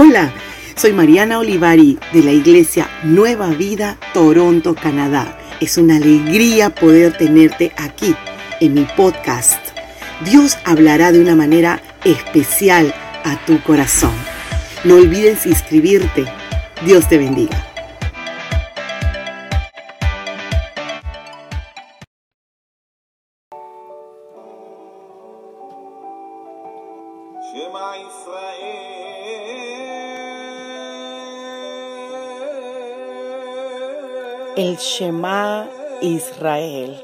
Hola, soy Mariana Olivari de la Iglesia Nueva Vida, Toronto, Canadá. Es una alegría poder tenerte aquí en mi podcast. Dios hablará de una manera especial a tu corazón. No olvides inscribirte. Dios te bendiga. El Shema Israel.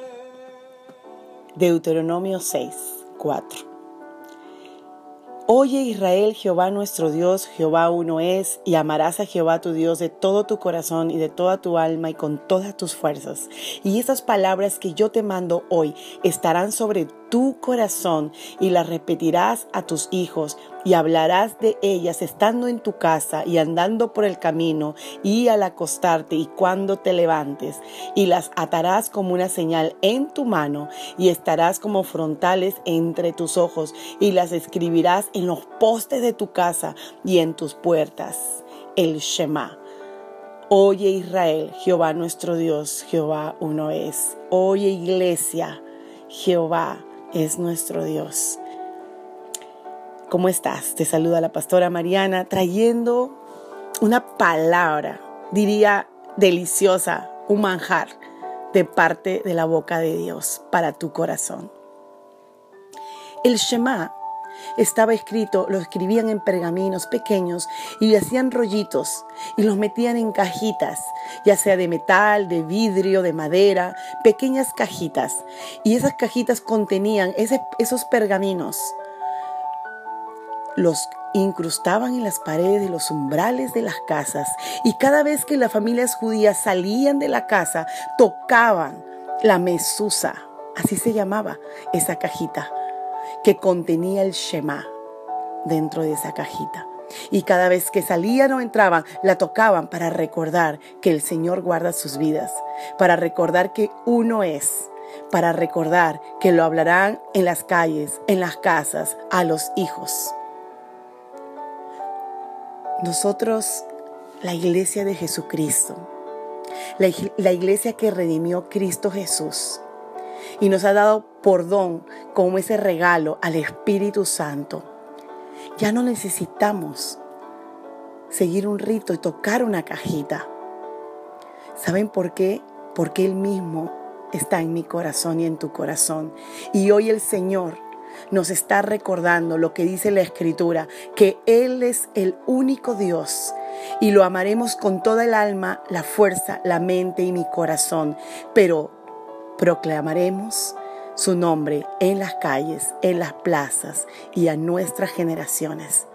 Deuteronomio 6, 4. Oye Israel, Jehová nuestro Dios, Jehová uno es, y amarás a Jehová tu Dios de todo tu corazón y de toda tu alma y con todas tus fuerzas. Y esas palabras que yo te mando hoy estarán sobre tu corazón y las repetirás a tus hijos y hablarás de ellas estando en tu casa y andando por el camino y al acostarte y cuando te levantes y las atarás como una señal en tu mano y estarás como frontales entre tus ojos y las escribirás en los postes de tu casa y en tus puertas. El Shema. Oye Israel, Jehová nuestro Dios, Jehová uno es. Oye iglesia, Jehová es nuestro Dios. ¿Cómo estás? Te saluda la pastora Mariana trayendo una palabra, diría deliciosa, un manjar de parte de la boca de Dios para tu corazón. El Shema estaba escrito, lo escribían en pergaminos pequeños y le hacían rollitos y los metían en cajitas, ya sea de metal, de vidrio, de madera, pequeñas cajitas. Y esas cajitas contenían esos pergaminos. Los incrustaban en las paredes de los umbrales de las casas y cada vez que las familias judías salían de la casa tocaban la mesusa, así se llamaba esa cajita que contenía el Shema dentro de esa cajita. Y cada vez que salían o entraban, la tocaban para recordar que el Señor guarda sus vidas, para recordar que uno es, para recordar que lo hablarán en las calles, en las casas, a los hijos. Nosotros, la iglesia de Jesucristo, la, iglesia que redimió Cristo Jesús, y nos ha dado por don como ese regalo al Espíritu Santo. Ya no necesitamos seguir un rito y tocar una cajita. ¿Saben por qué? Porque Él mismo está en mi corazón y en tu corazón. Y hoy el Señor nos está recordando lo que dice la Escritura, que Él es el único Dios y lo amaremos con toda el alma, la fuerza, la mente y mi corazón. Pero Proclamaremos su nombre en las calles, en las plazas y a nuestras generaciones.